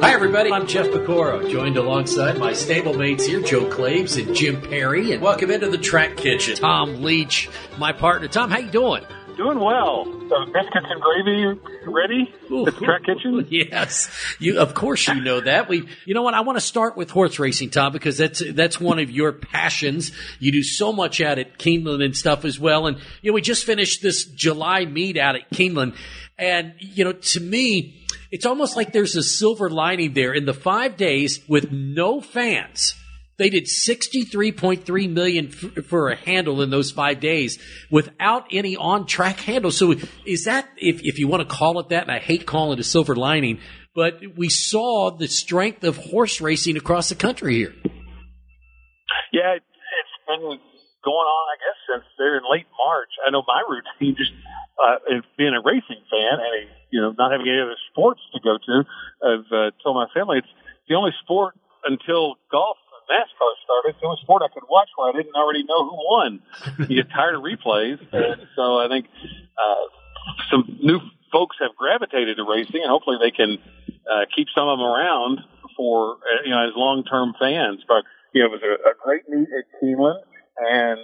Hi, everybody. I'm Jeff Pecoro, joined alongside my stablemates here, Joe Claves and Jim Perry. And welcome into the Track Kitchen. Tom Leach, my partner. Tom, how you doing? Doing well. So biscuits and gravy ready Ooh. at the track kitchen? Yes, you. Of course, you know that. We. You know what? I want to start with horse racing, Tom, because that's that's one of your passions. You do so much out at Keeneland and stuff as well. And you know, we just finished this July meet out at Keeneland, and you know, to me. It's almost like there's a silver lining there. In the five days with no fans, they did 63.3 million f- for a handle in those five days without any on-track handle. So is that, if, if you want to call it that, and I hate calling it a silver lining, but we saw the strength of horse racing across the country here. Yeah, it, it's been going on, I guess, since they're in late March. I know my routine just uh, being a racing fan and a you know, not having any other sports to go to, I've uh, told my family it's the only sport until golf and NASCAR started. It's the only sport I could watch where I didn't already know who won. you get tired of replays, and so I think uh, some new folks have gravitated to racing, and hopefully they can uh, keep some of them around for uh, you know as long term fans. But you know, it was a, a great meet at Keeneland, and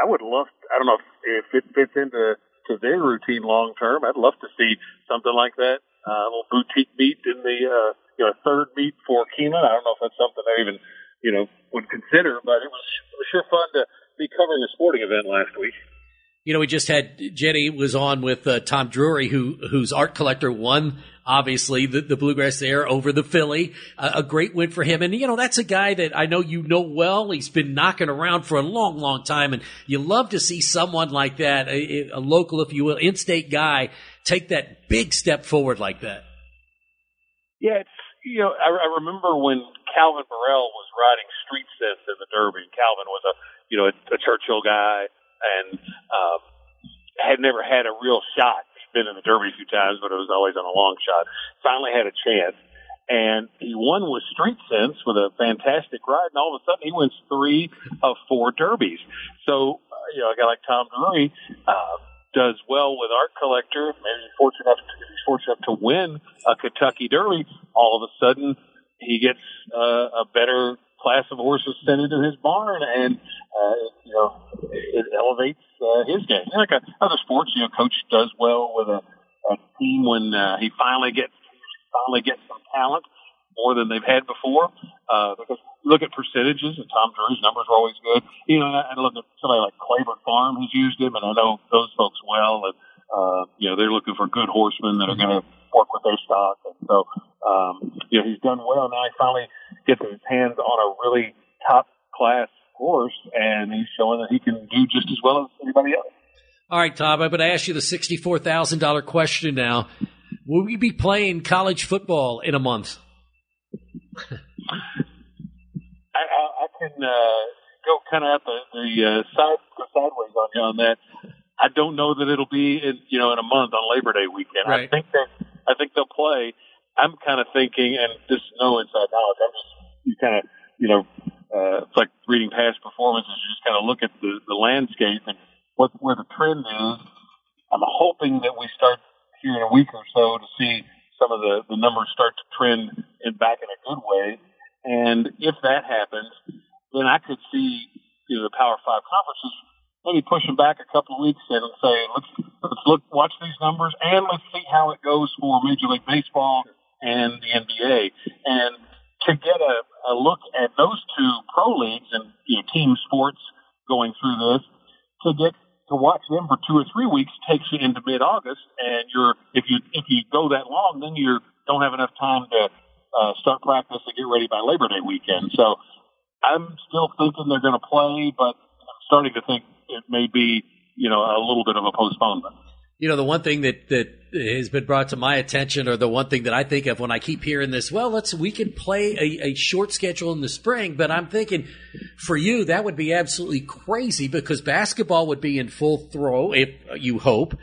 I would love. I don't know if, if it fits into to their routine long term. I'd love to see something like that. Uh, a little boutique meet in the uh, you know third meet for Keeneland. I don't know if that's something I even you know would consider, but it was, it was sure fun to be covering a sporting event last week. You know, we just had Jenny was on with uh, Tom Drury, who whose Art Collector won obviously the, the bluegrass there over the Filly. Uh, a great win for him. And, you know, that's a guy that I know you know well. He's been knocking around for a long, long time. And you love to see someone like that, a, a local, if you will, in-state guy take that big step forward like that. Yeah, it's, you know, I, I remember when Calvin Borel was riding Street Sense in the Derby. Calvin was a, you know, a, a Churchill guy and, um, had never had a real shot been in the Derby a few times, but it was always on a long shot. Finally had a chance. And he won with Street Sense with a fantastic ride, and all of a sudden he wins three of four derbies. So, uh, you know, a guy like Tom Drury uh, does well with Art Collector. Maybe fortunate enough to, he's fortunate enough to win a Kentucky Derby. All of a sudden, he gets uh, a better class of horses sent into his barn, and uh, you know it elevates uh, his game. Like a, other sports, you know, coach does well with a, a team when uh, he finally gets finally gets some talent more than they've had before. Uh, because look at percentages, and Tom Drury's numbers are always good. You know, and I look at somebody like Claiborne Farm who's used him, and I know those folks well. And uh, you know, they're looking for good horsemen that are going to work with their stock. And so, um, you know, he's done well. Now he finally gets his hands on a really top class horse, and he's showing that he can do just as well as anybody else. All right, Tom, I'm going to ask you the $64,000 question now. Will we be playing college football in a month? I, I, I can uh, go kind of at the, the uh, side sideways on you on that. I don't know that it'll be in you know in a month on Labor Day weekend. Right. I think that I think they'll play. I'm kind of thinking, and this is no inside knowledge. I'm you kind of you know uh, it's like reading past performances. You just kind of look at the, the landscape and what where the trend is. I'm hoping that we start here in a week or so to see some of the, the numbers start to trend in back in a good way. And if that happens, then I could see you know the Power Five conferences maybe pushing back a couple of weeks and say let's let's look watch these numbers and let's see how it goes for Major League Baseball and the NBA. And to get a, a look at those two pro leagues and you know, team sports going through this, to get to watch them for two or three weeks takes you into mid August, and you're if you if you go that long, then you don't have enough time to uh, start practice and get ready by Labor Day weekend. So I'm still thinking they're going to play, but I'm starting to think it may be you know a little bit of a postponement. You know, the one thing that, that has been brought to my attention, or the one thing that I think of when I keep hearing this, well, let's we can play a, a short schedule in the spring, but I'm thinking for you that would be absolutely crazy because basketball would be in full throw if you hope.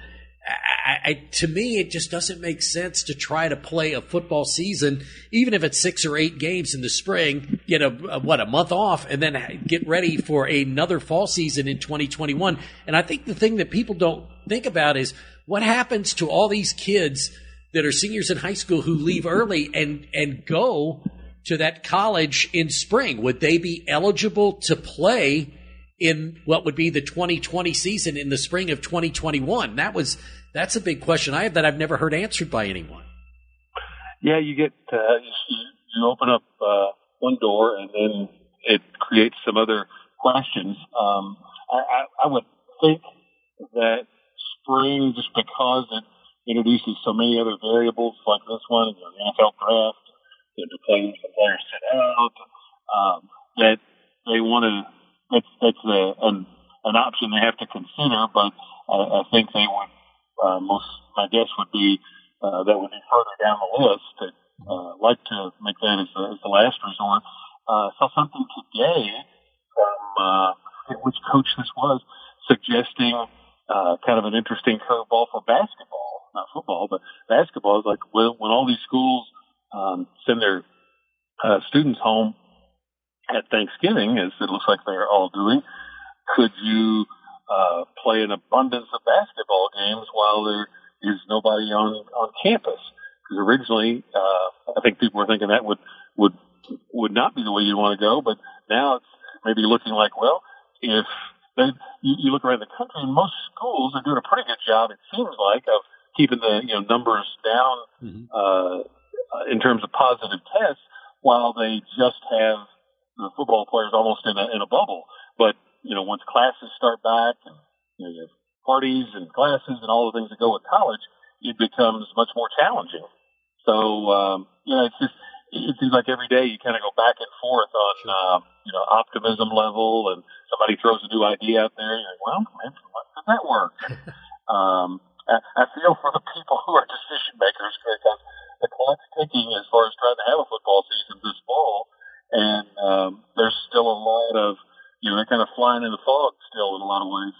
I, I, to me, it just doesn't make sense to try to play a football season, even if it's six or eight games in the spring, get a, a, what a month off, and then get ready for another fall season in 2021. And I think the thing that people don't think about is what happens to all these kids that are seniors in high school who leave early and and go to that college in spring. Would they be eligible to play in what would be the 2020 season in the spring of 2021? That was that's a big question I have that I've never heard answered by anyone. Yeah, you get uh, you, open up uh, one door and then it creates some other questions. Um, I, I, I would think that spring, just because it introduces so many other variables like this one, you the NFL draft, do players, the players sit out, um, that they want to, that's, that's a, an, an option they have to consider, but I, I think they would, uh, most, my guess would be, uh, that would be further down the list to, uh, like to make that as the, as the last resort. Uh, saw something today from, uh, which coach this was, suggesting uh, kind of an interesting curveball for basketball, not football, but basketball is like well, when all these schools um, send their uh, students home at Thanksgiving, as it looks like they're all doing, could you uh, play an abundance of basketball games while there is nobody on on campus? Because originally, uh, I think people were thinking that would would would not be the way you want to go, but now it's maybe looking like well, if they, you, you look around the country, and most schools are doing a pretty good job, it seems like, of keeping the you know numbers down mm-hmm. uh, in terms of positive tests, while they just have the football players almost in a, in a bubble. But you know, once classes start back, and you know, you have parties and classes and all the things that go with college, it becomes much more challenging. So um, you know, it's just it seems like every day you kind of go back and forth on uh, you know optimism level, and somebody throws a new idea out there. You're like, well, man, does that work? um, I, I feel for the people who are decision makers because the clock's ticking as far as trying to have a football season this fall, and um, there's still a lot of you know they're kind of flying in the fog still in a lot of ways.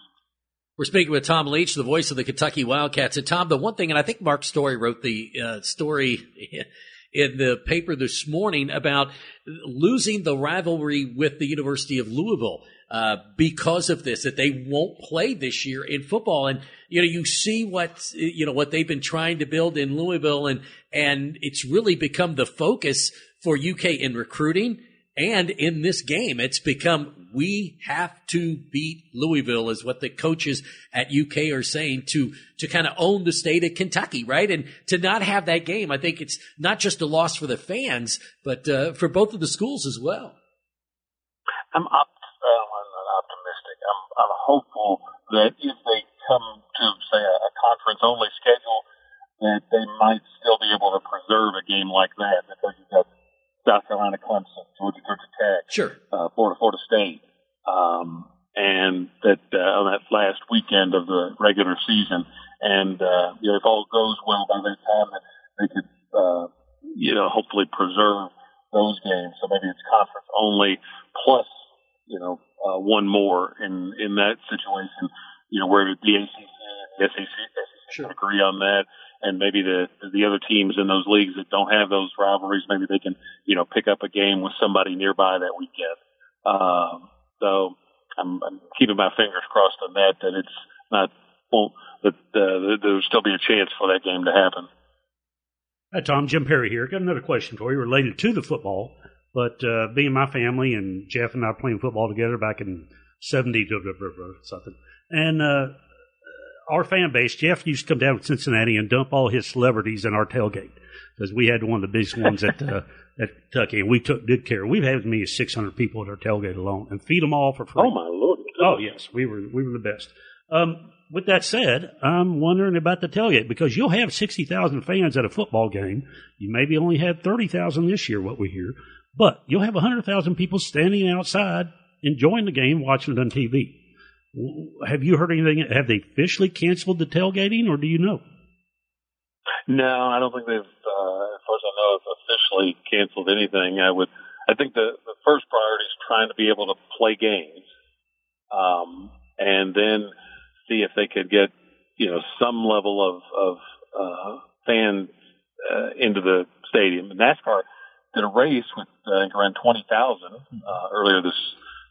We're speaking with Tom Leach, the voice of the Kentucky Wildcats. And Tom, the one thing, and I think Mark Story wrote the uh, story in the paper this morning about losing the rivalry with the University of Louisville. Uh, because of this, that they won't play this year in football. And, you know, you see what, you know, what they've been trying to build in Louisville and, and it's really become the focus for UK in recruiting and in this game, it's become we have to beat Louisville is what the coaches at UK are saying to, to kind of own the state of Kentucky, right? And to not have that game, I think it's not just a loss for the fans, but uh, for both of the schools as well. I'm, op- uh, optimistic. I'm, I'm hopeful that if they come to, say, a, a conference only schedule, that they might still be able to preserve a game like that because you've got South Carolina, Clemson, Georgia, Georgia Tech, sure, uh, Florida, Florida State, um, and that uh, on that last weekend of the regular season, and uh, you know, if all goes well by that time, that they could, uh, you know, hopefully preserve those games. So maybe it's conference only plus, you know, uh, one more in in that situation. You know, where the ACC and the SEC, SEC sure. agree on that and maybe the the other teams in those leagues that don't have those rivalries, maybe they can you know pick up a game with somebody nearby that weekend. Um, so I'm, I'm keeping my fingers crossed on that that it's not well that uh, there'll still be a chance for that game to happen. Hi Tom, Jim Perry here. Got another question for you related to the football, but uh, being my family and Jeff and I playing football together back in '70 something, and uh, our fan base, Jeff used to come down to Cincinnati and dump all his celebrities in our tailgate because we had one of the biggest ones at uh, at Kentucky, and we took good care. We've had as many as 600 people at our tailgate alone, and feed them all for free. Oh my lord! Oh yes, we were we were the best. Um, with that said, I'm wondering about the tailgate because you'll have 60,000 fans at a football game. You maybe only had 30,000 this year, what we hear, but you'll have 100,000 people standing outside enjoying the game, watching it on TV. Have you heard anything? Have they officially canceled the tailgating, or do you know? No, I don't think they've, uh, as far as I know, officially canceled anything. I would, I think the the first priority is trying to be able to play games, um, and then see if they could get, you know, some level of of uh, fans uh, into the stadium. And NASCAR did a race with uh, around twenty thousand uh, earlier this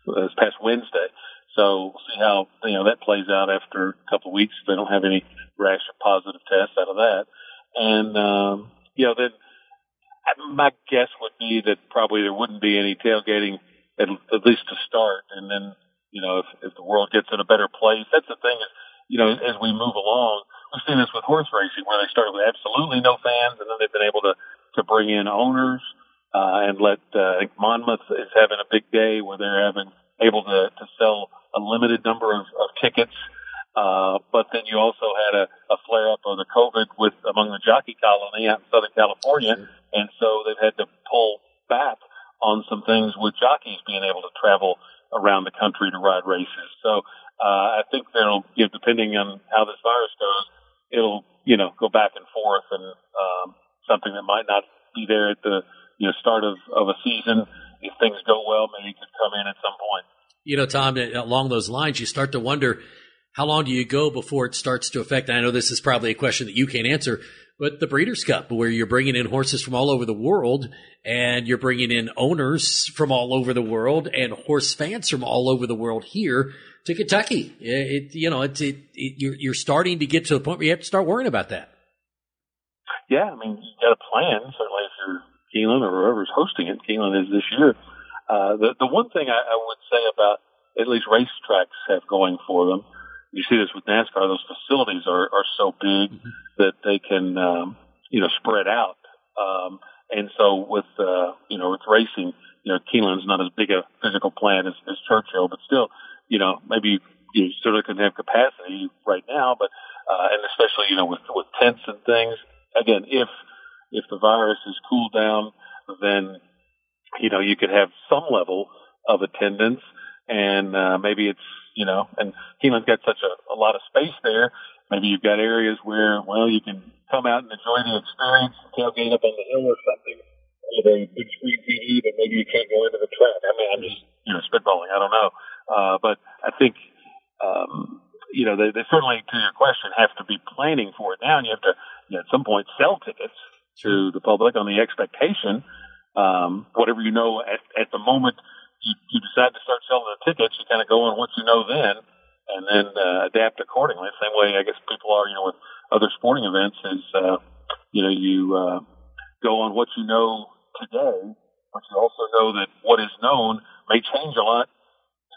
this past Wednesday. So we'll see how you know that plays out after a couple of weeks. They don't have any rash of positive tests out of that, and um, you know then my guess would be that probably there wouldn't be any tailgating at, at least to start, and then you know if, if the world gets in a better place, that's the thing is you know as we move along, we've seen this with horse racing where they started with absolutely no fans, and then they've been able to to bring in owners uh, and let uh, Monmouth is having a big day where they're having able to to sell a limited number of, of tickets. Uh, but then you also had a, a flare up of the COVID with among the jockey colony out in Southern California, and so they've had to pull back on some things with jockeys being able to travel around the country to ride races. So uh, I think there'll, you know, depending on how this virus goes, it'll you know go back and forth, and um, something that might not be there at the you know start of, of a season. If things go well, maybe it could come in at some point. You know, Tom, along those lines, you start to wonder how long do you go before it starts to affect? I know this is probably a question that you can't answer, but the Breeders' Cup, where you're bringing in horses from all over the world, and you're bringing in owners from all over the world, and horse fans from all over the world here to Kentucky. It, you know, it, it, it, you're, you're starting to get to the point where you have to start worrying about that. Yeah, I mean, you got a plan. Certainly, if you're Keeneland or whoever's hosting it, Keeneland is this year. Uh, the the one thing I, I would say about at least racetracks have going for them you see this with NASCAR. Those facilities are are so big mm-hmm. that they can um, you know spread out. Um, and so with uh, you know with racing, you know Keeneland's not as big a physical plant as, as Churchill, but still, you know maybe you certainly can have capacity right now, but uh, and especially you know with with tents and things. Again, if if the virus is cooled down, then you know you could have some level of attendance, and uh, maybe it's you know, and Keeneland's got such a, a lot of space there. Maybe you've got areas where, well, you can come out and enjoy the experience, tailgate up on the hill or something with a big screen TV, but maybe you can't go into the track. I mean, I'm just, you know, spitballing. I don't know. Uh, but I think, um, you know, they, they certainly, to your question, have to be planning for it now, and you have to, you know, at some point, sell tickets to the public on the expectation, um, whatever you know at, at the moment you, you decide to start selling the tickets, you kind of go on what you know then, and then uh, adapt accordingly. Same way I guess people are, you know, with other sporting events is, uh, you know, you uh, go on what you know today, but you also know that what is known may change a lot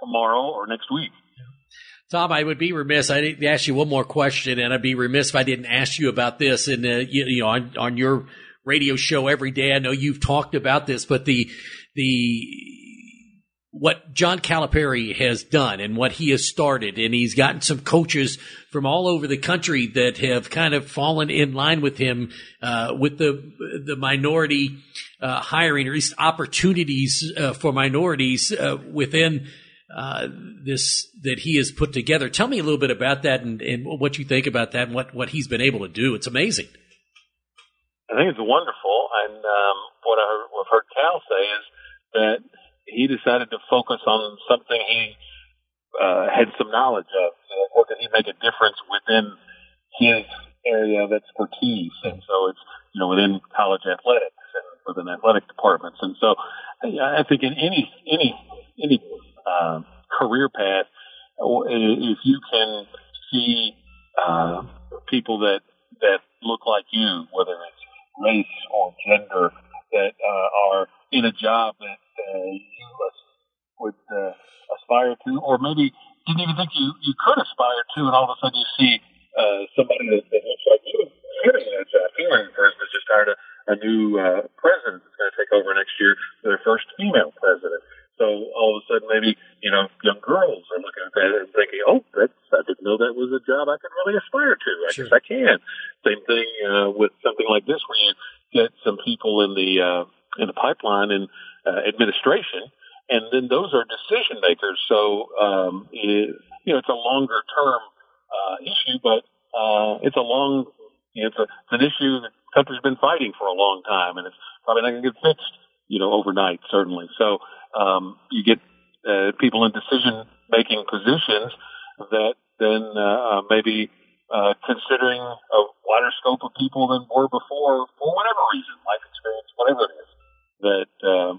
tomorrow or next week. Tom, I would be remiss. I didn't ask you one more question, and I'd be remiss if I didn't ask you about this. And uh, you, you know, on, on your radio show every day, I know you've talked about this, but the the what John Calipari has done and what he has started, and he's gotten some coaches from all over the country that have kind of fallen in line with him uh, with the the minority uh, hiring, or at least opportunities uh, for minorities uh, within uh, this that he has put together. Tell me a little bit about that and, and what you think about that and what what he's been able to do. It's amazing. I think it's wonderful, and um, what I've heard Cal say is that he decided to focus on something he uh, had some knowledge of. So where could he make a difference within his area of expertise? And so it's you know within college athletics and within athletic departments. And so I think in any any any uh, career path, if you can see uh, people that that look like you, whether race or gender, that uh, are in a job that uh, you would uh, aspire to, or maybe didn't even think you, you could aspire to, and all of a sudden you see uh, somebody that, that looks like you getting that job. Keeneland, for instance, just hired a, a new uh, president that's going to take over next year, their first female president. So all of a sudden, maybe you know, young girls are looking at that and thinking, "Oh, that's I didn't know that was a job I could really aspire to. I sure. guess I can." Same thing uh, with something like this, where you get some people in the uh, in the pipeline and uh, administration, and then those are decision makers. So um, it, you know it's a longer term uh, issue, but uh, it's a long you know, it's, a, it's an issue that the country's been fighting for a long time, and it's probably not going to get fixed you know overnight, certainly. So um, you get uh, people in decision making positions that then uh, maybe uh, considering a wider scope of people than were before for whatever reason, life experience, whatever it is, that uh,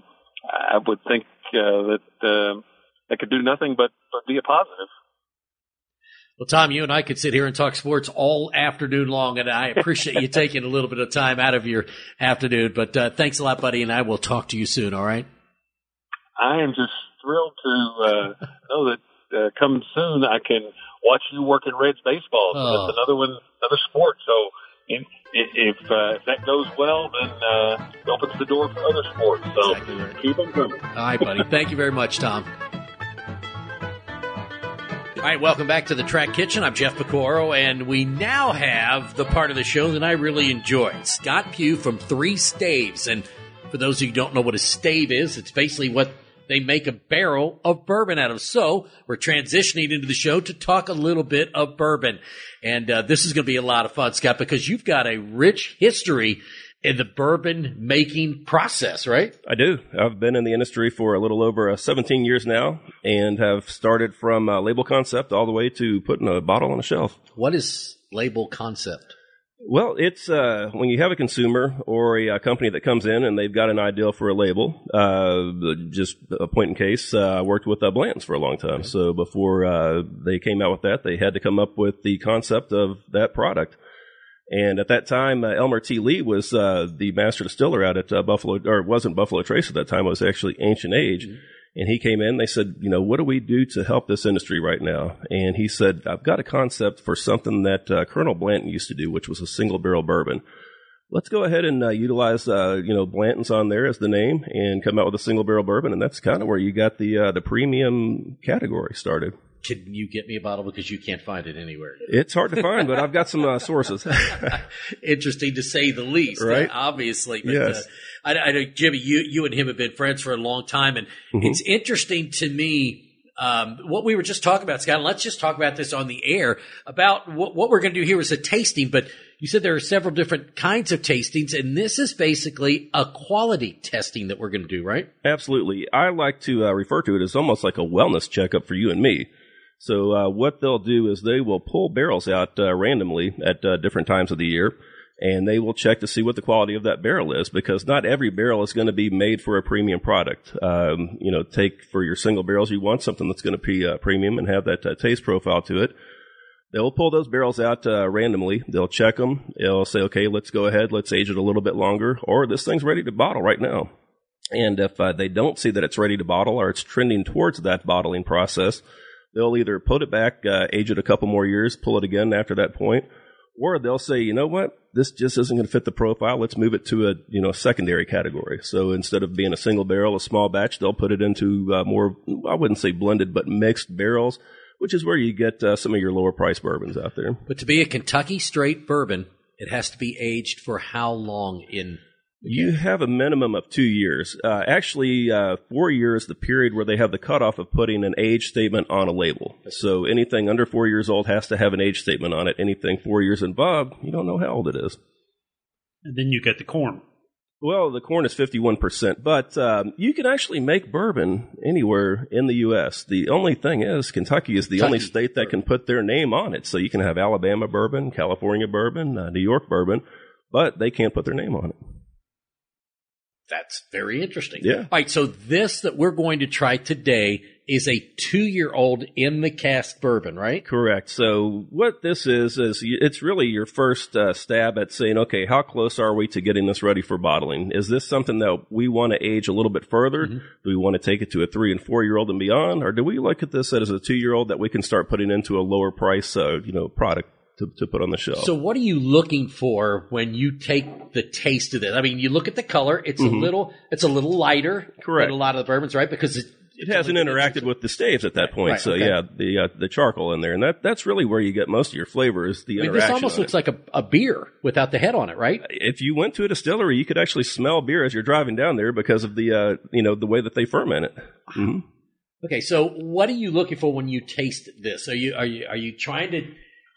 I would think uh, that uh, that could do nothing but, but be a positive. Well, Tom, you and I could sit here and talk sports all afternoon long, and I appreciate you taking a little bit of time out of your afternoon. But uh, thanks a lot, buddy, and I will talk to you soon. All right. I am just thrilled to uh, know that uh, come soon I can watch you work in Reds baseball. So Oh. that's another one, another sport. So in, if if, uh, if that goes well, then uh, it opens the door for other sports. So Exactly right. keep them coming. All right, buddy. Thank you very much, Tom. All right, welcome back to the Track Kitchen. I'm Jeff Picoro, and we now have the part of the show that I really enjoy. Scott Pugh from Three Staves. And for those of you who don't know what a stave is, it's basically what they make a barrel of bourbon out of. So we're transitioning into the show to talk a little bit of bourbon. And uh, this is going to be a lot of fun, Scott, because you've got a rich history in the bourbon making process, right? I do. I've been in the industry for a little over uh, 17 years now and have started from uh, label concept all the way to putting a bottle on a shelf. What is label concept? Well, it's uh, when you have a consumer or a, uh company that comes in and they've got an idea for a label. Uh, just a point in case, uh, I worked with uh, Blanton's for a long time. So before uh, they came out with that, they had to come up with the concept of that product. And at that time, uh, Elmer T. Lee was uh, the master distiller out at uh, Buffalo, or it wasn't Buffalo Trace at that time. It was actually Ancient Age. And he came in. They said, you know, what do we do to help this industry right now? And he said, I've got a concept for something that uh, Colonel Blanton used to do, which was a single barrel bourbon. Let's go ahead and uh, utilize, uh, you know, Blanton's on there as the name, and come out with a single barrel bourbon. And that's kind of where you got the uh, the premium category started. Can you get me a bottle because you can't find it anywhere? It's hard to find, but I've got some uh, sources. Interesting to say the least, Right. uh, obviously. But, Yes. uh, I, I know, Jimmy, you, you and him have been friends for a long time, and Mm-hmm. it's interesting to me. Um, what we were just talking about, Scott, let's just talk about this on the air about what, what we're going to do here is a tasting, but you said there are several different kinds of tastings, and this is basically a quality testing that we're going to do, right? Absolutely. I like to uh, refer to it as almost like a wellness checkup for you and me. So uh, what they'll do is they will pull barrels out uh, randomly at uh, different times of the year, and they will check to see what the quality of that barrel is because not every barrel is going to be made for a premium product. Um, you know, take for your single barrels, you want something that's going to be uh, premium and have that uh, taste profile to it. They'll pull those barrels out uh, randomly. They'll check them. They'll say, okay, let's go ahead. Let's age it a little bit longer, or this thing's ready to bottle right now. And if they don't see that it's ready to bottle or it's trending towards that bottling process, they'll either put it back, uh, age it a couple more years, pull it again after that point, or they'll say, you know what, this just isn't going to fit the profile. Let's move it to a you know secondary category. So instead of being a single barrel, a small batch, they'll put it into uh, more I wouldn't say blended, but mixed barrels, which is where you get uh, some of your lower price bourbons out there. But to be a Kentucky straight bourbon, it has to be aged for how long in You have a minimum of two years. Uh, actually, uh, four years, the period where they have the cutoff of putting an age statement on a label. So anything under four years old has to have an age statement on it. Anything four years and above, you don't know how old it is. And then you get the corn. Well, the corn is 51%, but um, you can actually make bourbon anywhere in the U.S. The only thing is, Kentucky is the only state that can put their name on it. So you can have Alabama bourbon, California bourbon, uh, New York bourbon, but they can't put their name on it. That's very interesting. Yeah. All right. So this that we're going to try today is a two-year-old in the cask bourbon, right? Correct. So what this is is it's really your first uh, stab at saying, okay, how close are we to getting this ready for bottling? Is this something that we want to age a little bit further? Do we want to take it to a three and four year old and beyond, or do we look at this as a two year old that we can start putting into a lower price, uh, you know, product to, to put on the shelf? So what are you looking for when you take the taste of this? I mean, you look at the color; it's a little, it's a little lighter Mm-hmm. Correct. than a lot of the bourbons, right? Because it, it hasn't interacted with the staves at that point. Right, so okay. yeah, the uh, the charcoal in there, and that that's really where you get most of your flavor is the I mean, interaction. this almost looks it. like a, a beer without the head on it, right? if you went to a distillery, you could actually smell beer as you're driving down there because of the uh, you know the way that they ferment it. hmm Okay, so what are you looking for when you taste this? Are you are you are you trying to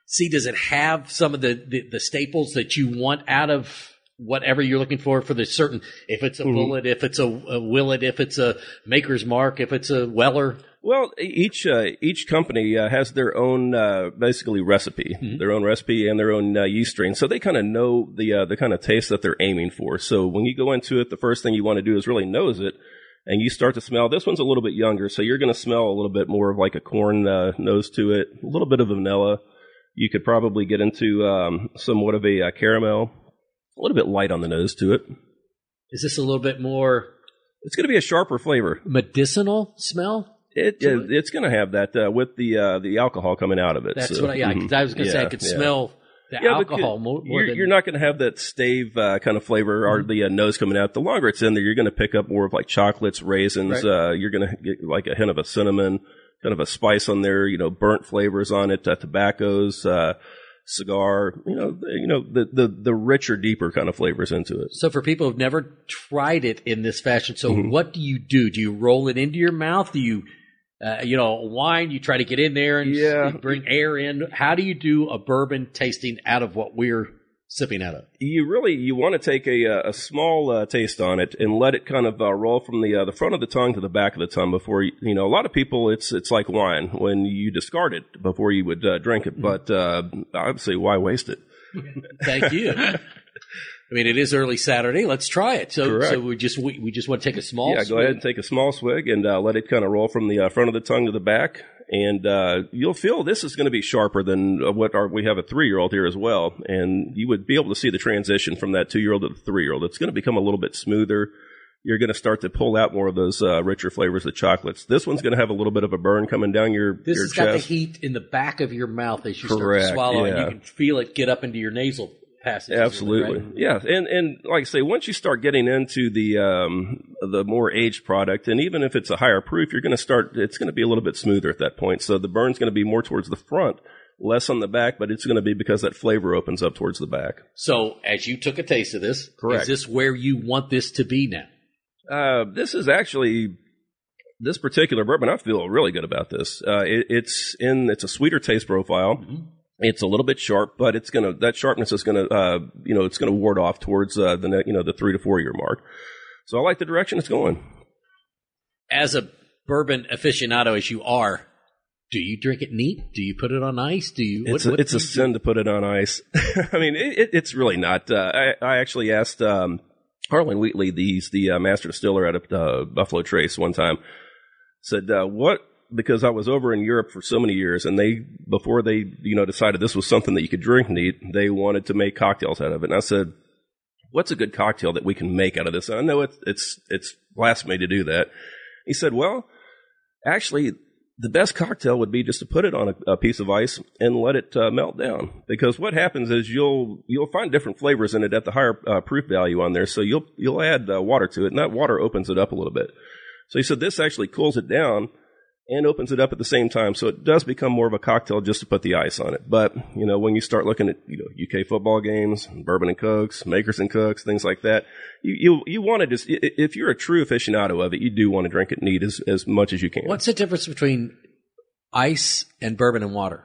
see does it have some of the the, the staples that you want out of whatever you're looking for for the certain if it's a Mm-hmm. Bulleit, if it's a, a Willett, if it's a maker's mark, if it's a weller. Well, each uh, each company uh, has their own uh, basically recipe, their own recipe and their own uh, yeast strain. So they kind of know the uh, the kind of taste that they're aiming for. So when you go into it, the first thing you want to do is really nose it and you start to smell. This one's a little bit younger, so you're going to smell a little bit more of like a corn uh, nose to it, a little bit of vanilla. You could probably get into um, somewhat of a uh, caramel, a little bit light on the nose to it. Is this a little bit more It's going to be a sharper flavor. medicinal smell? It, it it's going to have that uh, with the uh, the alcohol coming out of it. That's so, what I, yeah, 'cause I was going to say. I mhm. could Yeah, yeah. smell the Yeah, alcohol more, more you're, than you're not going to have that stave uh, kind of flavor or Mm-hmm. the uh, nose coming out. The longer it's in there, you're going to pick up more of like chocolates, raisins. Right. Uh, you're going to get like a hint of a cinnamon, kind of a spice on there. You know, burnt flavors on it, uh, tobaccos, uh, cigar. You know, the, you know the, the the richer, deeper kind of flavors into it. So for people who've never tried it in this fashion, so Mhm. what do you do? Do you roll it into your mouth? Do you, uh, you know, wine? You try to get in there and Yeah. bring air in. How do you do a bourbon tasting out of what we're sipping out of? you really you want to take a uh, a small uh, taste on it and let it kind of uh, roll from the uh, the front of the tongue to the back of the tongue before you, you know a lot of people it's it's like wine when you discard it before you would uh, drink it but uh, obviously why waste it Thank you. I mean, it is early Saturday. Let's try it. So, Correct. so we just we, we just want to take a small. yeah go swig. ahead and take a small swig and uh, let it kind of roll from the uh, front of the tongue to the back and uh, you'll feel this is going to be sharper than uh, what our we have a three year old here as well and you would be able to see the transition from that two year old to the three year old it's going to become a little bit smoother you're going to start to pull out more of those uh, richer flavors of chocolates. This one's going to have a little bit of a burn coming down your This your has got the chest. heat in the back of your mouth as you start to swallow, and you can feel it get up into your nasal passage. Absolutely, right? yeah, and and like I say, once you start getting into the um, the more aged product, and even if it's a higher proof, you're going to start. It's going to be a little bit smoother at that point. So the burn's going to be more towards the front, less on the back, but it's going to be because that flavor opens up towards the back. So, as you took a taste of this, Correct. is this where you want this to be now? Uh, this is actually this particular bourbon. I feel really good about this. Uh, it, it's in it's a sweeter taste profile. It's a little bit sharp, but it's gonna that sharpness is gonna uh, you know it's gonna ward off towards uh, the you know the three to four year mark. So I like the direction it's going. As a bourbon aficionado as you are, do you drink it neat? Do you put it on ice? Do you? It's a, it's a sin to put it on ice. I mean, it, it, it's really not. Uh, I, I actually asked um, Harlen Wheatley, the, he's the uh, master distiller at uh, Buffalo Trace, one time. Said uh, what? Because I was over in Europe for so many years, and they before they you know decided this was something that you could drink neat, they wanted to make cocktails out of it. And I said, "What's a good cocktail that we can make out of this?" And I know it's it's it's blasphemy to do that. He said, "Well, actually." the best cocktail would be just to put it on a, a piece of ice and let it uh, melt down. Because what happens is you'll you'll find different flavors in it at the higher uh, proof value on there. So you'll you'll add uh, water to it, and that water opens it up a little bit. So he said this actually cools it down and opens it up at the same time. So it does become more of a cocktail just to put the ice on it. But you know when you start looking at you know UK football games, bourbon and cokes, makers and cooks, things like that, you you you want to just if you're a true aficionado of it, you do want to drink it neat as as much as you can. What's the difference between ice and bourbon and water?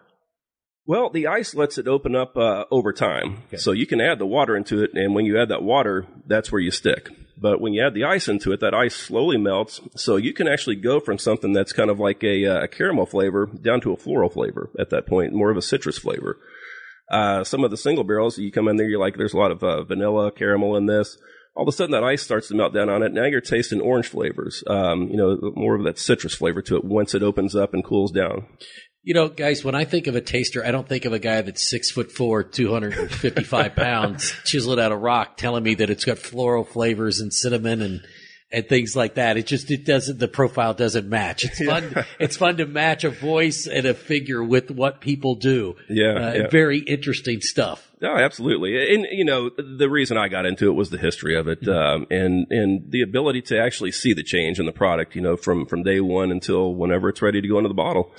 Well, the ice lets it open up uh, over time. So you can add the water into it, and when you add that water, that's where you stick. But when you add the ice into it, that ice slowly melts. So you can actually go from something that's kind of like a, uh, a caramel flavor down to a floral flavor at that point, more of a citrus flavor. Uh, some of the single barrels, you come in there, you're like, there's a lot of uh, vanilla, caramel in this. All of a sudden, that ice starts to melt down on it. Now you're tasting orange flavors, um, you know, more of that citrus flavor to it once it opens up and cools down. You know, guys, when I think of a taster, I don't think of a guy that's six foot four, 255 pounds, chiseled out of rock, telling me that it's got floral flavors and cinnamon and, and things like that. It just, it doesn't, the profile doesn't match. It's fun, it's fun to match a voice and a figure with what people do. Yeah, Uh, yeah. Very interesting stuff. Oh, absolutely. And you know, the reason I got into it was the history of it, um, and and the ability to actually see the change in the product. You know, from from day one until whenever it's ready to go into the bottle.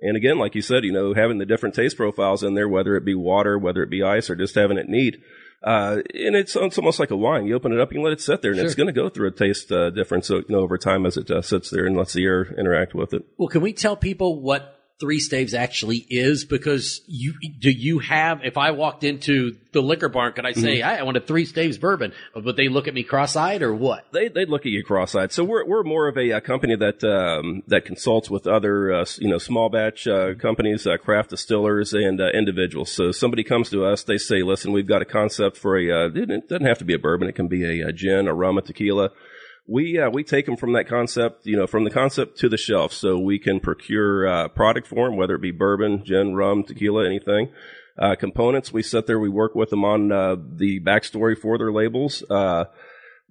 And again, like you said, you know, having the different taste profiles in there, whether it be water, whether it be ice, or just having it neat. Uh, and it's, it's almost like a wine. You open it up, you can let it sit there, and it's going to go through a taste uh, difference, uh, you know, over time as it uh, sits there and lets the air interact with it. Well, can we tell people what Three Staves actually is? Because you do you have? If I walked into the liquor barn, could I say, Mm-hmm. "Hi, I want a Three Staves bourbon"? Would they look at me cross-eyed or what? they they'd look at you cross-eyed. So we're we're more of a, uh company that um, that consults with other uh, you know small batch uh, companies, uh, craft distillers, and uh, individuals. So somebody comes to us, they say, "Listen, we've got a concept for a. Uh, it it doesn't have to be a bourbon. It can be a, a gin, a rum, a tequila." We uh, we take them from that concept, you know, from the concept to the shelf, so we can procure uh, product for them, whether it be bourbon, gin, rum, tequila, anything. Uh, components, we sit there, we work with them on uh, the backstory for their labels. Uh,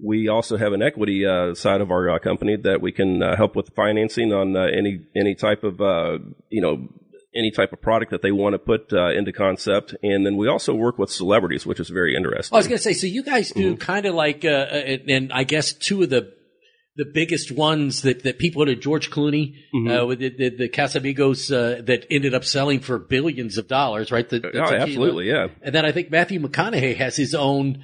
we also have an equity uh, side of our company that we can help with financing on any any type of you know any type of product that they want to put uh, into concept. And then we also work with celebrities, which is very interesting. I was going to say, so you guys do mm-hmm. kind of like, uh, uh and I guess two of the the biggest ones that, that people did George Clooney mm-hmm. uh, with the, the, the Casamigos uh, that ended up selling for billions of dollars, right? The, the oh, absolutely, yeah. And then I think Matthew McConaughey has his own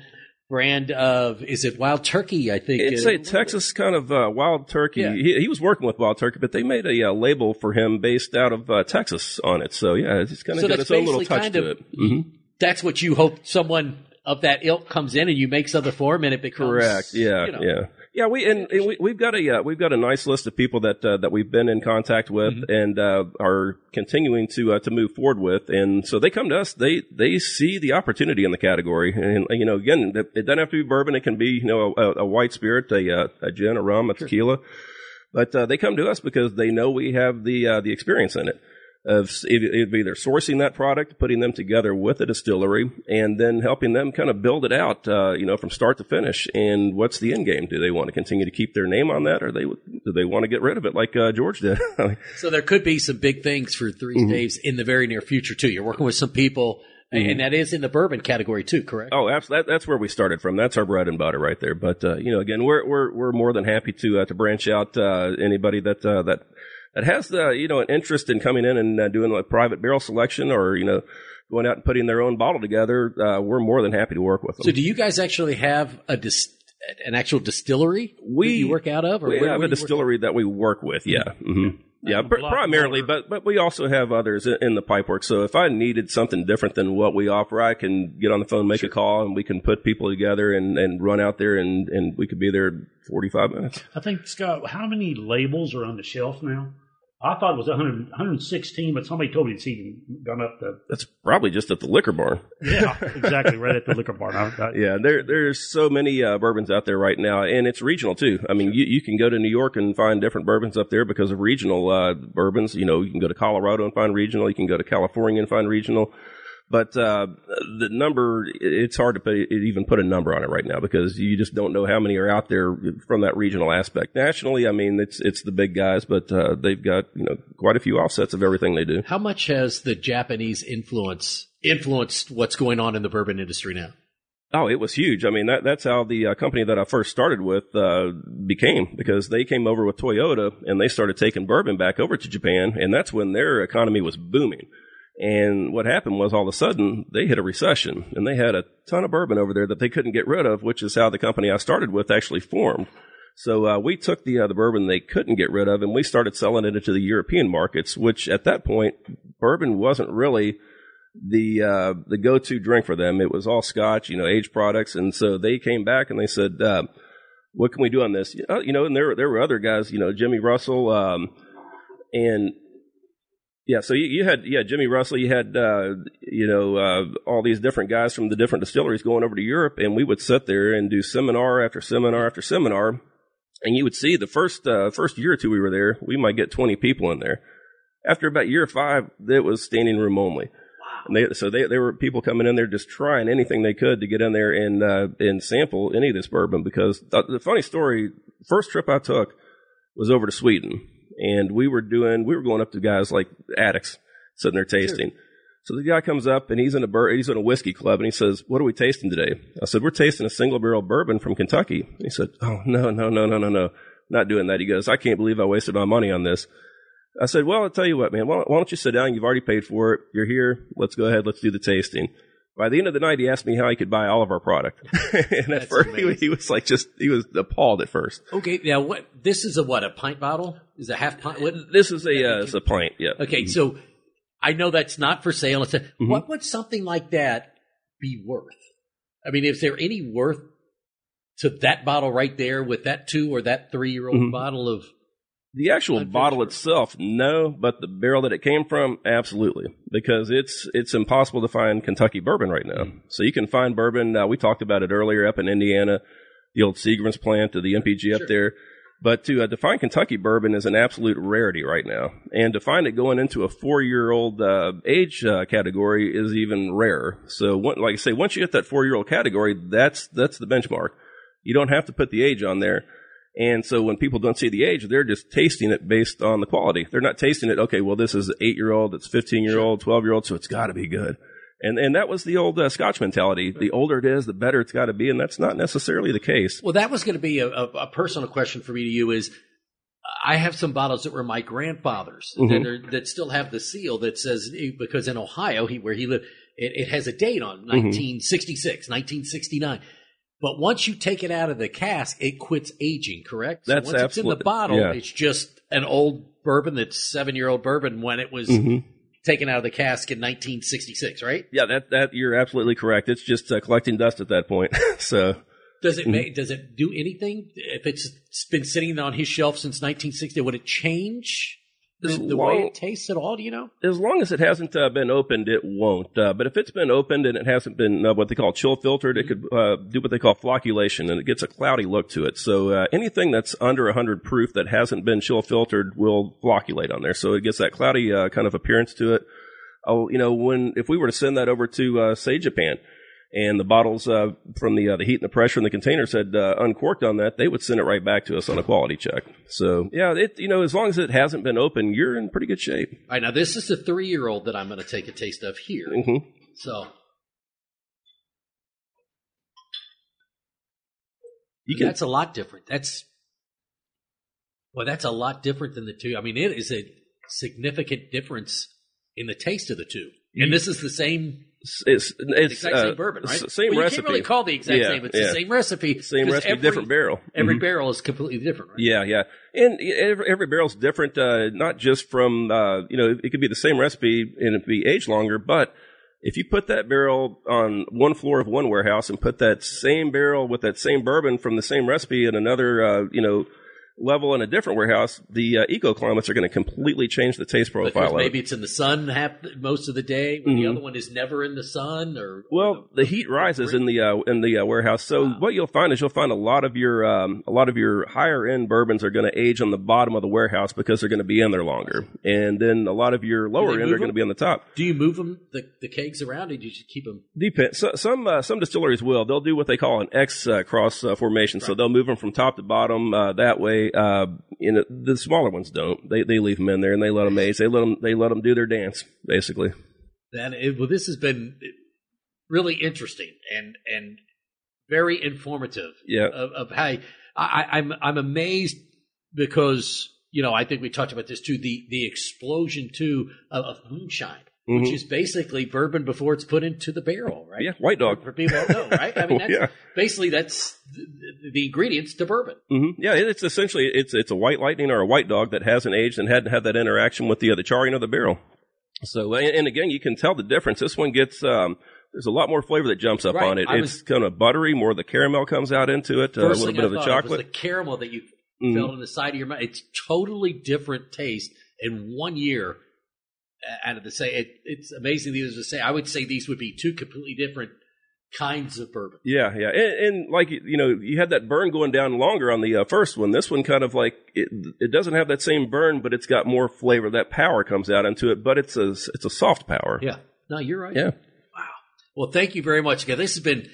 brand of is it Wild Turkey? I think it's a Texas kind of uh, Wild Turkey. Yeah. He, he, was working with Wild Turkey, but they made a uh, label for him based out of uh, Texas on it. So yeah, it's kind of so got its own little touch to it. Mm-hmm. That's what you hope someone of that ilk comes in and you make something for him and it becomes correct. Yeah, you know, yeah. Yeah, we and, and we, have got a uh, we've got a nice list of people that uh, that we've been in contact with mm-hmm. and uh, are continuing to uh, to move forward with, and so they come to us. They they see the opportunity in the category, and you know, again, it doesn't have to be bourbon. It can be you know a, a white spirit, a, uh, a gin, a rum, a tequila, but uh, they come to us because they know we have the the experience in it of either sourcing that product, putting them together with a distillery, and then helping them kind of build it out, uh, you know, from start to finish. And what's the end game? Do they want to continue to keep their name on that, or they do they want to get rid of it like uh, George did? so there could be some big things for 3 mm-hmm. Staves in the very near future too. You're working with some people. Mm-hmm. And that is in the bourbon category too, correct? Oh, absolutely. That, that's where we started from. That's our bread and butter right there. But uh, you know, again, we're we're we're more than happy to uh, to branch out uh, anybody that uh, that that has the you know an interest in coming in and uh, doing a private barrel selection or you know going out and putting their own bottle together, uh, we're more than happy to work with them. So, do you guys actually have a dis- an actual distillery we you work out of? Or we where, have where a distillery that we work with. Yeah. Mm-hmm. Yeah, pr- primarily, but but we also have others in the pipework. So if I needed something different than what we offer, I can get on the phone, make sure. a call, and we can put people together and, and run out there, and, and we could be there 45 minutes. I think Scott, how many labels are on the shelf now? I thought it was 100, 116, but somebody told me it's even gone up to. That's probably just at the liquor barn. yeah, exactly, right at the liquor. I, I, yeah, there there's so many uh, bourbons out there right now, and it's regional too. I mean, you, you can go to New York and find different bourbons up there because of regional uh, bourbons. You know, you can go to Colorado and find regional. You can go to California and find regional. But uh, the number, it's hard to put, even put a number on it right now because you just don't know how many are out there from that regional aspect. Nationally, I mean, it's it's the big guys, but uh, they've got you know quite a few offsets of everything they do. How much has the Japanese influence influenced what's going on in the bourbon industry now? Oh, it was huge. I mean, that, that's how the uh, company that I first started with uh, became because they came over with Toyota and they started taking bourbon back over to Japan, and that's when their economy was booming. And what happened was all of a sudden they hit a recession and they had a ton of bourbon over there that they couldn't get rid of, which is how the company I started with actually formed. So uh, we took the uh, the bourbon they couldn't get rid of and we started selling it into the European markets, which at that point bourbon wasn't really the uh, the go to drink for them. It was all Scotch, you know, aged products, and so they came back and they said, uh, "What can we do on this?" You know, and there there were other guys, you know, Jimmy Russell, um, and yeah, so you, you, had yeah Jimmy Russell, you had uh, you know uh, all these different guys from the different distilleries going over to Europe, and we would sit there and do seminar after seminar after seminar, and you would see the first uh, first year or two we were there, we might get twenty people in there. After about year five, it was standing room only. And they, so they, there were people coming in there just trying anything they could to get in there and uh, and sample any of this bourbon because the, the funny story, first trip I took was over to Sweden and we were doing we were going up to guys like addicts sitting there tasting. Sure. So the guy comes up and he's in a bur- he's in a whiskey club and he says, "What are we tasting today?" I said, "We're tasting a single barrel bourbon from Kentucky." He said, "Oh no no no no no no, not doing that." He goes, "I can't believe I wasted my money on this." I said, "Well, I'll tell you what, man. Why, why don't you sit down? You've already paid for it. You're here. Let's go ahead. Let's do the tasting." By the end of the night, he asked me how he could buy all of our product. and at first, he, he, was like, just he was appalled at first. Okay, now what? This is a what? A pint bottle? Is a half pint? What? This is a uh, it's a pint. Yeah. Okay, so I know that's not for sale. It's a, mm-hmm. What would something like that be worth? I mean, is there any worth to that bottle right there with that two or that three year old mm-hmm. bottle of the actual bottle itself, no, but the barrel that it came from, absolutely, because it's it's impossible to find Kentucky bourbon right now. So you can find bourbon. Uh, we talked about it earlier up in Indiana. the old Seagram's plant to the MPG Sure. up there. But to uh, define Kentucky bourbon is an absolute rarity right now, and to find it going into a four-year-old uh, age uh, category is even rarer. So, one, like I say, once you hit that four-year-old category, that's that's the benchmark. You don't have to put the age on there. And so when people don't see the age, they're just tasting it based on the quality. They're not tasting it, okay, well, this is eight year old, it's 15 year old, 12 year old, so it's got to be good. And, and that was the old uh, Scotch mentality. The older it is, the better it's got to be. And that's not necessarily the case. Well, that was going to be a, a, a personal question for me to you. Is I have some bottles that were my grandfather's Mhm. that are, that still have the seal that says because in Ohio, he where he lived, it, it has a date on 1966, 1969. But once you take it out of the cask, it quits aging. Correct. That's so once it's in the bottle, yeah. it's just an old bourbon that's seven year old bourbon when it was hmm taken out of the cask in 1966. Right. Yeah, that, that, you're absolutely correct. It's just uh, collecting dust at that point. so, Does Mm-hmm. it make, does it do anything if it's been sitting on his shelf since 1960? Would it change the, As the way it tastes at all? Do you know? as long as it hasn't uh, been opened, it won't. Uh, but if it's been opened and it hasn't been uh, what they call chill filtered, it could uh, do what they call flocculation, and it gets a cloudy look to it. So uh, anything that's under 100 proof that hasn't been chill filtered will flocculate on there. So it gets that cloudy uh, kind of appearance to it. Oh, you know, when if we were to send that over to uh, say Japan. And the bottles uh, from the uh, the heat and the pressure in the containers had uh, uncorked on that, they would send it right back to us on a quality check. So yeah, it you know as long as it hasn't been open, you're in pretty good shape. All right, now this is the three year old that I'm going to take a taste of here. hmm So You can that's a lot different. That's well, that's a lot different than the two. I mean, it is a significant difference in the taste of the two. And this is the same It's it's exact uh, same bourbon, right? Same well, you recipe. can't really call the exact Yeah, same. It's yeah. the same recipe. Same recipe, every- different barrel. Every Mhm. barrel is completely different, right? Yeah, yeah, and every, every barrel's different. Uh, not just from uh, you know, it could be the same recipe and it be aged longer, but if you put that barrel on one floor of one warehouse and put that same barrel with that same bourbon from the same recipe in another, uh, you know, level in a different warehouse, the uh, eco climates are going to completely change the taste profile. Because it. maybe it's in the sun half most of the day, when the Mhm. other one is never in the sun, or Well, the heat rises in the uh, in the uh, warehouse. So Wow. what you'll find is you'll find a lot of your um, a lot of your higher end bourbons are going to age on the bottom of the warehouse because they're going to be in there longer, and then a lot of your lower end are going to be on the top. Do you move them the, the kegs around, or do you just keep them? Depend. So, some uh, some distilleries will. They'll do what they call an X uh, cross uh, formation. So they'll move them from top to bottom uh, that way. Uh, you know, the smaller ones don't. They they leave them in there and they let them age. They let them they let them do their dance basically. That it, well, this has been really interesting and and very informative. Yeah. Of, of how I, I, I'm I'm amazed because you know I think we talked about this too. The the explosion too of, of moonshine, which Mhm. is basically bourbon before it's put into the barrel, right? Yeah, White Dog. For people who don't know, right? I mean, that's, Yeah. basically that's the, the ingredients to bourbon. hmm Yeah, it's essentially it's it's a white lightning or a white dog that hasn't aged and hadn't had that interaction with the uh, the charring of the barrel. So and, and again, you can tell the difference. This one gets um, there's a lot more flavor that jumps up Right. on it. I It's was- kind of buttery, more of the caramel comes out into it, uh, a little bit I of the chocolate. the caramel that you Mhm. felt on the side of your mouth. It's totally different taste in one year. Out of the say, it, it's amazing these to say. I would say these would be two completely different kinds of bourbon. Yeah, yeah, and, and like you know, you had that burn going down longer on the uh, first one. This one kind of like it, it doesn't have that same burn, but it's got more flavor. That power comes out into it, but it's a it's a soft power. Yeah. No, you're right. Yeah. Wow. Well, thank you very much. Again, this has been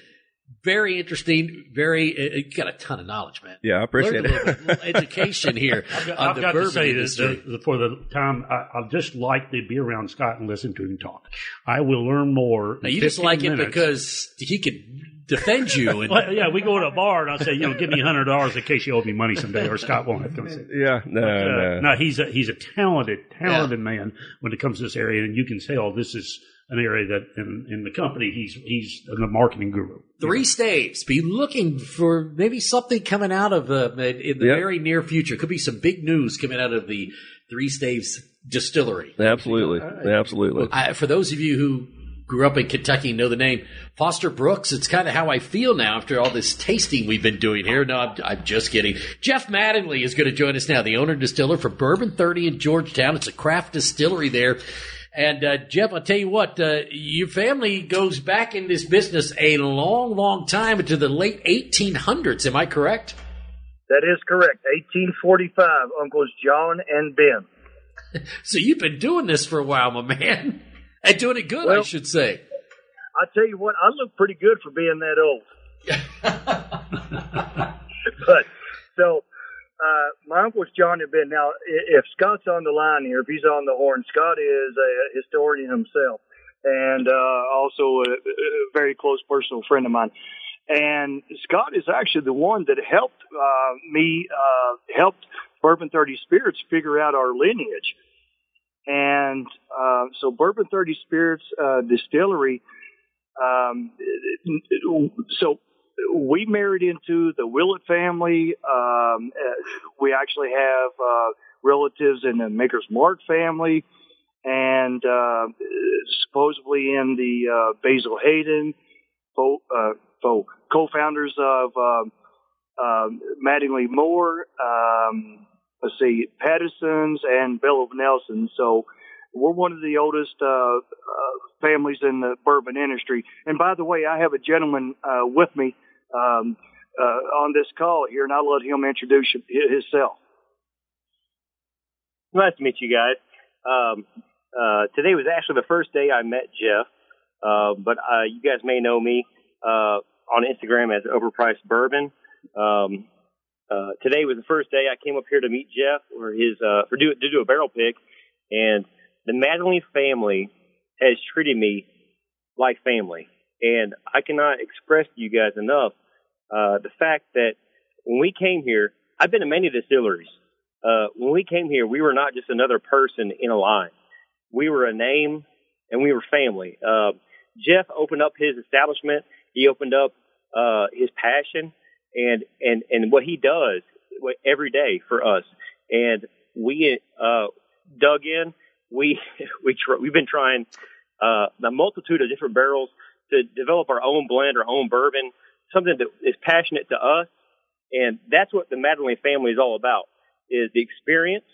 very interesting. Very, uh, you got a ton of knowledge, man. Yeah, I appreciate Learned a little it. little education here I've got, on I've the got to say industry. that the, for the time, I, I just like to be around Scott and listen to him talk. I will learn more. now, you just 15 like it because he could defend you and Well, yeah, we go to a bar and I say, you know, give me a hundred dollars in case you owe me money someday, or Scott won't have to. Say. yeah, no, Uh, no. no, he's a he's a talented, talented man when it comes to this area, and you can tell this is an area that in, in the company he's he's the marketing guru. Three staves. Be looking for maybe something coming out of the in the Yep. very near future. Could be some big news coming out of the Three Staves distillery. Absolutely, absolutely. I, for those of you who grew up in Kentucky know the name Foster Brooks, it's kind of how I feel now after all this tasting we've been doing here. No, I'm, I'm just kidding. Jeff Mattingly is going to join us now, the owner and distiller for Bourbon 30 in Georgetown. It's a craft distillery there. And uh, Jeff, I'll tell you what, uh, your family goes back in this business a long, long time into the late 1800s. Am I correct? That is correct. 1845, Uncles John and Ben. so you've been doing this for a while, my man, and doing it good, Well- I should say. I tell you what, I look pretty good for being that old. but so uh, my uncle's John and Ben. Now, if Scott's on the line here, if he's on the horn, Scott is a historian himself, and uh, also a, a very close personal friend of mine. And Scott is actually the one that helped uh, me uh, helped Bourbon Thirty Spirits figure out our lineage. And uh, so, Bourbon Thirty Spirits uh, Distillery. Um, so we married into the Willett family. Um, uh, we actually have uh, relatives in the Maker's Mark family, and uh, supposedly in the uh, Basil Hayden, uh, fo- co-founders of um, um, Mattingly Moore. Um, let's see, Patterson's and Belle of Nelson. So we're one of the oldest uh, uh, families in the bourbon industry. And by the way, I have a gentleman uh, with me um, uh, on this call here, and I'll let him introduce himself. Nice to meet you guys. Um, uh, today was actually the first day I met Jeff, uh, but you guys may know me uh, on Instagram as Overpriced Bourbon. Um, uh, today was the first day I came up here to meet Jeff or his uh, for do to do a barrel pick, and the Mattingly family has treated me like family, and I cannot express to you guys enough uh, the fact that when we came here, I've been to many distilleries uh, when we came here, we were not just another person in a line. We were a name and we were family. Uh, Jeff opened up his establishment. He opened up, uh, his passion and, and, and what he does every day for us. And we, uh, dug in. We, we, tr- we've been trying, uh, a multitude of different barrels to develop our own blend, our own bourbon, something that is passionate to us. And that's what the Mattingly family is all about is the experience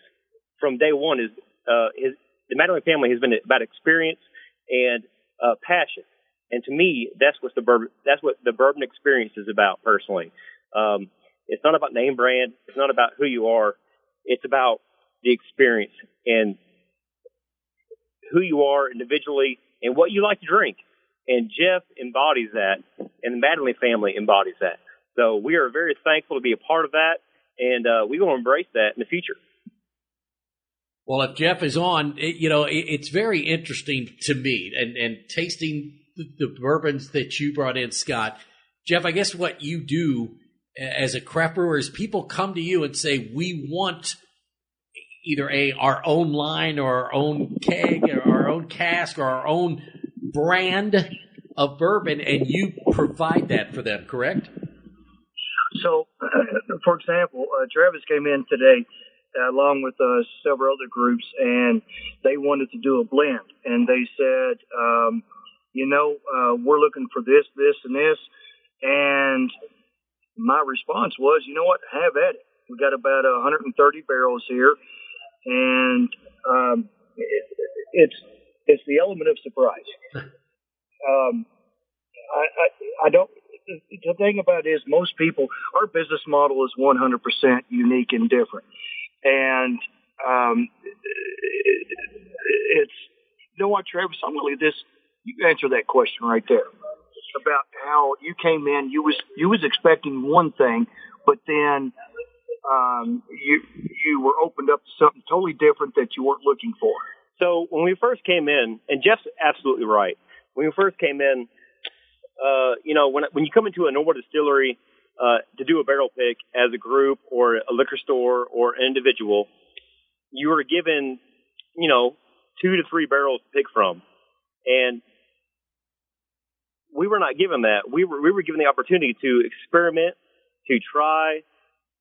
from day one is uh his the Mattingly family has been about experience and uh passion. And to me that's what the bourbon that's what the bourbon experience is about personally. Um it's not about name brand, it's not about who you are, it's about the experience and who you are individually and what you like to drink. And Jeff embodies that and the Mattingly family embodies that. So we are very thankful to be a part of that and uh, going to embrace that in the future. Well, if Jeff is on, it, you know, it, it's very interesting to me and, and tasting the, the bourbons that you brought in, Scott. Jeff, I guess what you do as a craft brewer is people come to you and say, we want either a our own line or our own keg or our own cask or our own brand of bourbon, and you provide that for them, correct? So, for example, uh, Travis came in today uh, along with uh, several other groups, and they wanted to do a blend. And they said, um, you know, uh, we're looking for this, this, and this. And my response was, you know what, have at it. We got about 130 barrels here, and um, it, it's it's the element of surprise. um, I, I I don't the thing about it is most people, our business model is 100% unique and different. And, um, it's, you know what, Travis, I'm to leave this, you answer that question right there about how you came in, you was, you was expecting one thing, but then, um, you, you were opened up to something totally different that you weren't looking for. So when we first came in, and Jeff's absolutely right. When we first came in, uh, you know, when when you come into a normal distillery uh, to do a barrel pick as a group or a liquor store or an individual, you are given, you know, two to three barrels to pick from, and we were not given that. We were we were given the opportunity to experiment, to try,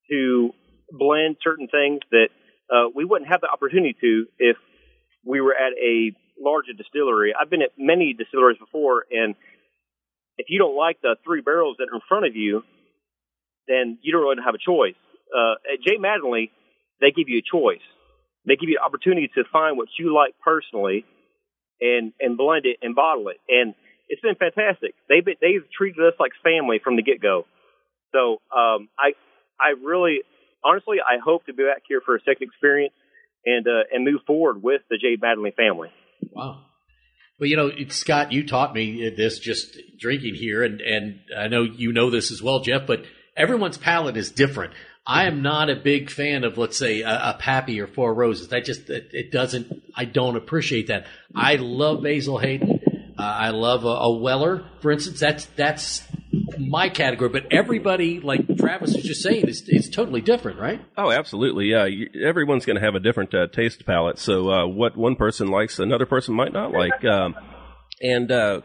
to blend certain things that uh, we wouldn't have the opportunity to if we were at a larger distillery. I've been at many distilleries before, and if you don't like the three barrels that are in front of you, then you don't really have a choice. Uh, at J. Mattingly, they give you a choice. They give you an opportunity to find what you like personally and and blend it and bottle it. And it's been fantastic. They've been, they've treated us like family from the get go. So um, I I really honestly I hope to be back here for a second experience and uh, and move forward with the J. Mattingly family. Wow. Well, you know, Scott, you taught me this just drinking here, and and I know you know this as well, Jeff. But everyone's palate is different. I am not a big fan of, let's say, a, a Pappy or Four Roses. That just it, it, doesn't. I don't appreciate that. I love Basil Hayden. Uh, I love a, a Weller, for instance. That's that's my category, but everybody, like Travis was just saying, is, is totally different, right? Oh, absolutely. Yeah, you, everyone's going to have a different uh, taste palate. So uh, what one person likes, another person might not like. Um, and uh,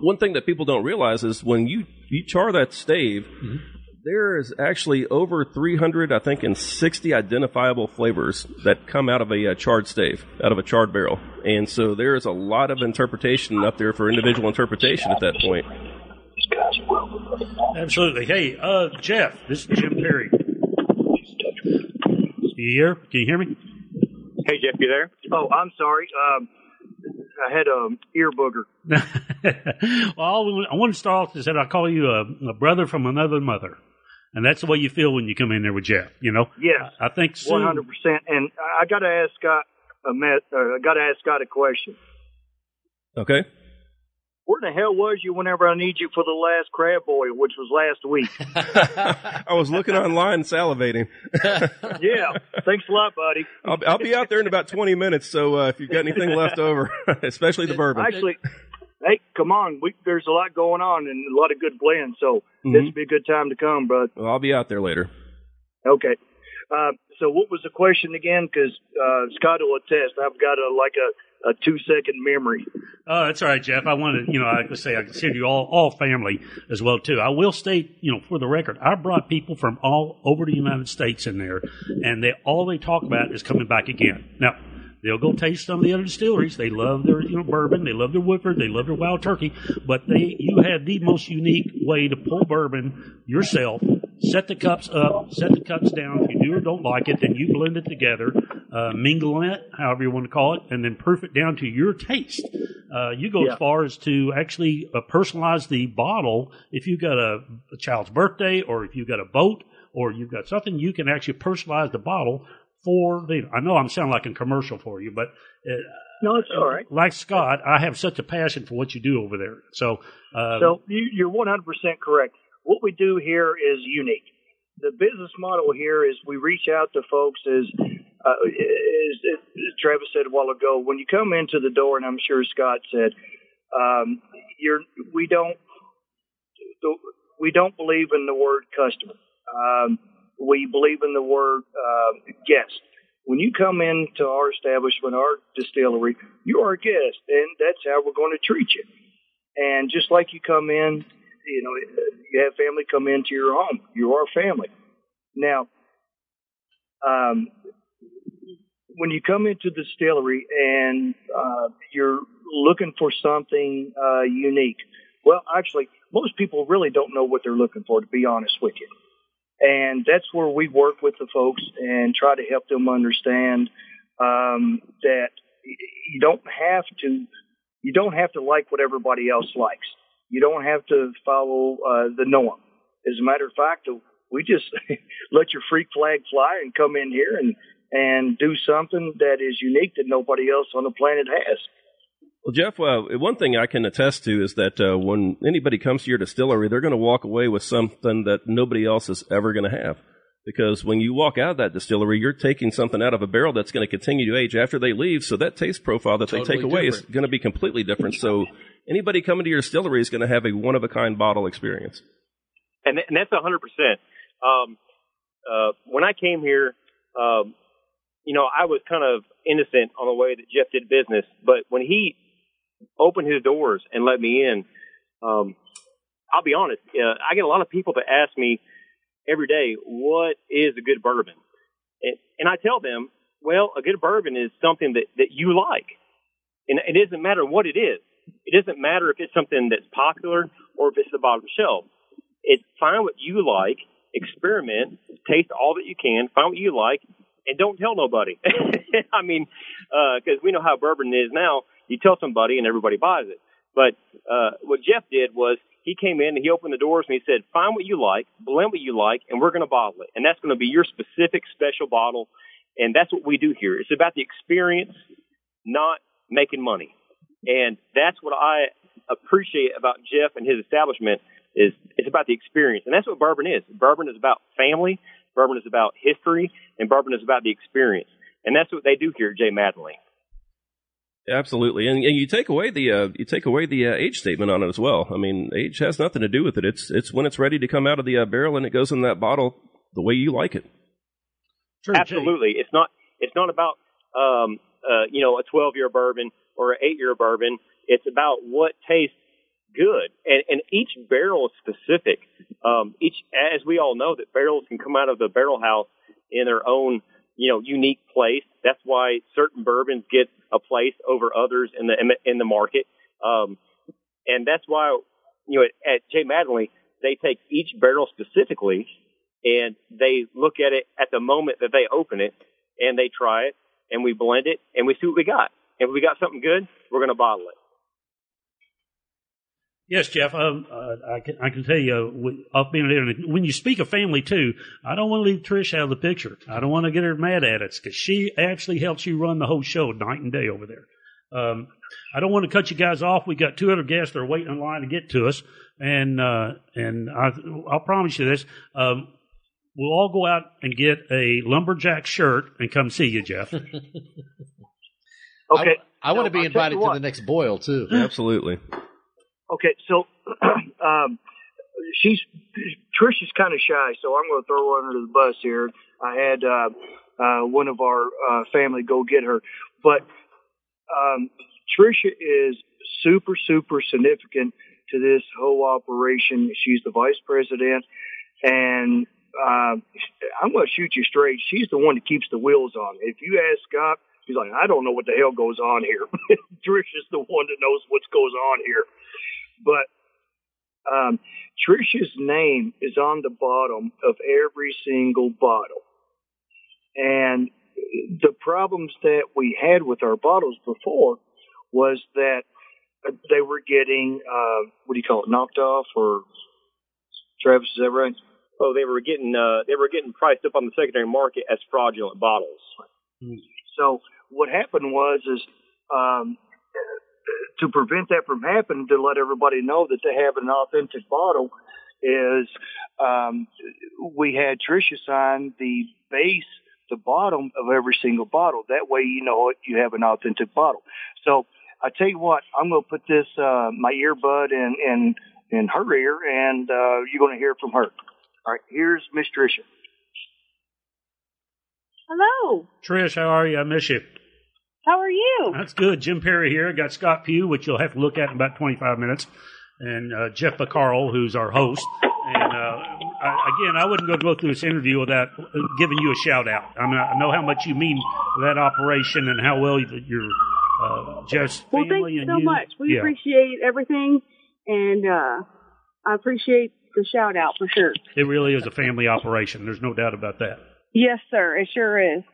one thing that people don't realize is when you you char that stave. Mm-hmm. There is actually over 300, I think, and 60 identifiable flavors that come out of a uh, charred stave, out of a charred barrel. And so there is a lot of interpretation up there for individual interpretation at that point. Absolutely. Hey, uh, Jeff, this is Jim Perry. You here? Can you hear me? Hey, Jeff, you there? Oh, I'm sorry. Um, I had a ear booger. well, I want to start off and say I call you a, a, brother from another mother, and that's the way you feel when you come in there with Jeff. You know? Yes, I, I think one hundred percent. And I got to ask Scott a met, uh, I got to ask Scott a question. Okay where the hell was you whenever I need you for the last crab boil, which was last week? I was looking online salivating. yeah. Thanks a lot, buddy. I'll, I'll, be out there in about 20 minutes. So, uh, if you've got anything left over, especially the bourbon. Actually, hey, come on. We, there's a lot going on and a lot of good blends. So mm-hmm. this would be a good time to come, bud. Well, I'll be out there later. Okay. Uh, so what was the question again? Because uh, Scott will attest. I've got a like a a two second memory. Oh, that's all right, Jeff. I wanted, you know, I could say I consider you all, all family as well too. I will state, you know, for the record, I brought people from all over the United States in there, and they all they talk about is coming back again. Now, they'll go taste some of the other distilleries. They love their, you know, bourbon. They love their Woodford. They love their Wild Turkey. But they, you had the most unique way to pull bourbon yourself set the cups up, set the cups down. If you do or don't like it, then you blend it together, uh, mingle it, however you want to call it, and then proof it down to your taste. Uh, you go yeah. as far as to actually uh, personalize the bottle. If you've got a, a child's birthday, or if you've got a boat, or you've got something, you can actually personalize the bottle for the. I know I'm sounding like a commercial for you, but. Uh, no, it's all right. Like Scott, I have such a passion for what you do over there. So, uh, so you, you're 100% correct what we do here is unique. The business model here is we reach out to folks as, uh, as, as Travis said a while ago, when you come into the door, and I'm sure Scott said, um, you're, we don't, we don't believe in the word customer. Um, we believe in the word uh, guest. When you come into our establishment, our distillery, you are a guest, and that's how we're going to treat you. And just like you come in, you know, you have family come into your home. You are family. Now, um, when you come into the distillery and uh, you're looking for something uh, unique, well, actually, most people really don't know what they're looking for, to be honest with you. And that's where we work with the folks and try to help them understand um, that you don't have to you don't have to like what everybody else likes. You don't have to follow uh, the norm. As a matter of fact, we just let your freak flag fly and come in here and and do something that is unique that nobody else on the planet has. Well, Jeff, uh, one thing I can attest to is that uh, when anybody comes to your distillery, they're going to walk away with something that nobody else is ever going to have. Because when you walk out of that distillery, you're taking something out of a barrel that's going to continue to age after they leave. So that taste profile that totally they take away different. is going to be completely different. So anybody coming to your distillery is going to have a one of a kind bottle experience. And, and that's a hundred percent. Um, uh, when I came here, um, you know, I was kind of innocent on the way that Jeff did business, but when he opened his doors and let me in, um, I'll be honest, uh, I get a lot of people that ask me every day, what is a good bourbon? And, and I tell them, well, a good bourbon is something that, that you like. And it doesn't matter what it is. It doesn't matter if it's something that's popular or if it's the bottom shelf. It's find what you like, experiment, taste all that you can, find what you like, and don't tell nobody. I mean, because uh, we know how bourbon is now. You tell somebody and everybody buys it. But uh, what Jeff did was he came in and he opened the doors and he said, "Find what you like, blend what you like, and we're going to bottle it. And that's going to be your specific special bottle." And that's what we do here. It's about the experience, not making money. And that's what I appreciate about Jeff and his establishment is it's about the experience. And that's what bourbon is. Bourbon is about family, bourbon is about history, and bourbon is about the experience. And that's what they do here at J. Mattingly. Absolutely, and, and you take away the uh, you take away the uh, age statement on it as well. I mean, age has nothing to do with it. It's it's when it's ready to come out of the uh, barrel and it goes in that bottle the way you like it. Sure, Absolutely, Jay. it's not it's not about um, uh, you know a 12 year bourbon or an eight year bourbon. It's about what tastes good, and, and each barrel is specific. Um, each, as we all know, that barrels can come out of the barrel house in their own you know unique place. That's why certain bourbons get a place over others in the in the market. Um, and that's why you know at J. Mattingly they take each barrel specifically and they look at it at the moment that they open it and they try it and we blend it and we see what we got. If we got something good, we're going to bottle it. Yes, Jeff. Um, uh, I can I can tell you, uh, off being there, when you speak of family too, I don't want to leave Trish out of the picture. I don't want to get her mad at us because she actually helps you run the whole show night and day over there. Um, I don't want to cut you guys off. We got two other guests that are waiting in line to get to us, and uh, and I, I'll promise you this: um, we'll all go out and get a lumberjack shirt and come see you, Jeff. okay. I, I want to be invited to the next boil too. Absolutely. Okay, so um, she's Trish is kind of shy, so I'm going to throw her under the bus here. I had uh, uh, one of our uh, family go get her, but um, Trisha is super super significant to this whole operation. She's the vice president, and uh, I'm going to shoot you straight. She's the one that keeps the wheels on. If you ask Scott, he's like, I don't know what the hell goes on here. Trish is the one that knows what goes on here. But um, Trisha's name is on the bottom of every single bottle. And the problems that we had with our bottles before was that they were getting, uh, what do you call it, knocked off or Travis, is that right? Oh, they were getting, uh, they were getting priced up on the secondary market as fraudulent bottles. So what happened was, is, um, to prevent that from happening, to let everybody know that they have an authentic bottle, is um, we had Trisha sign the base, the bottom of every single bottle. That way, you know you have an authentic bottle. So I tell you what, I'm going to put this uh, my earbud in in in her ear, and uh, you're going to hear from her. All right, here's Miss Trisha. Hello. Trish, how are you? I miss you. How are you? That's good. Jim Perry here. Got Scott Pugh, which you'll have to look at in about 25 minutes, and uh, Jeff Bacarl, who's our host. And uh, I, again, I wouldn't go go through this interview without giving you a shout out. I mean, I know how much you mean that operation and how well your uh, Jeff's well, family thank you and so you. much. We yeah. appreciate everything, and uh, I appreciate the shout out for sure. It really is a family operation. There's no doubt about that. Yes, sir. It sure is.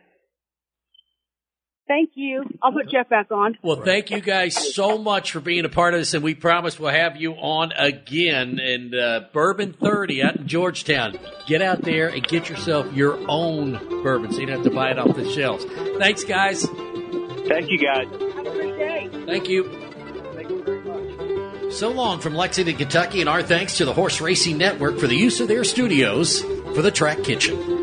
Thank you. I'll put Jeff back on. Well, thank you guys so much for being a part of this, and we promise we'll have you on again. And uh, Bourbon 30 out in Georgetown. Get out there and get yourself your own bourbon so you don't have to buy it off the shelves. Thanks, guys. Thank you, guys. Have a great day. Thank you. Thank you very much. So long from Lexington, Kentucky, and our thanks to the Horse Racing Network for the use of their studios for the Track Kitchen.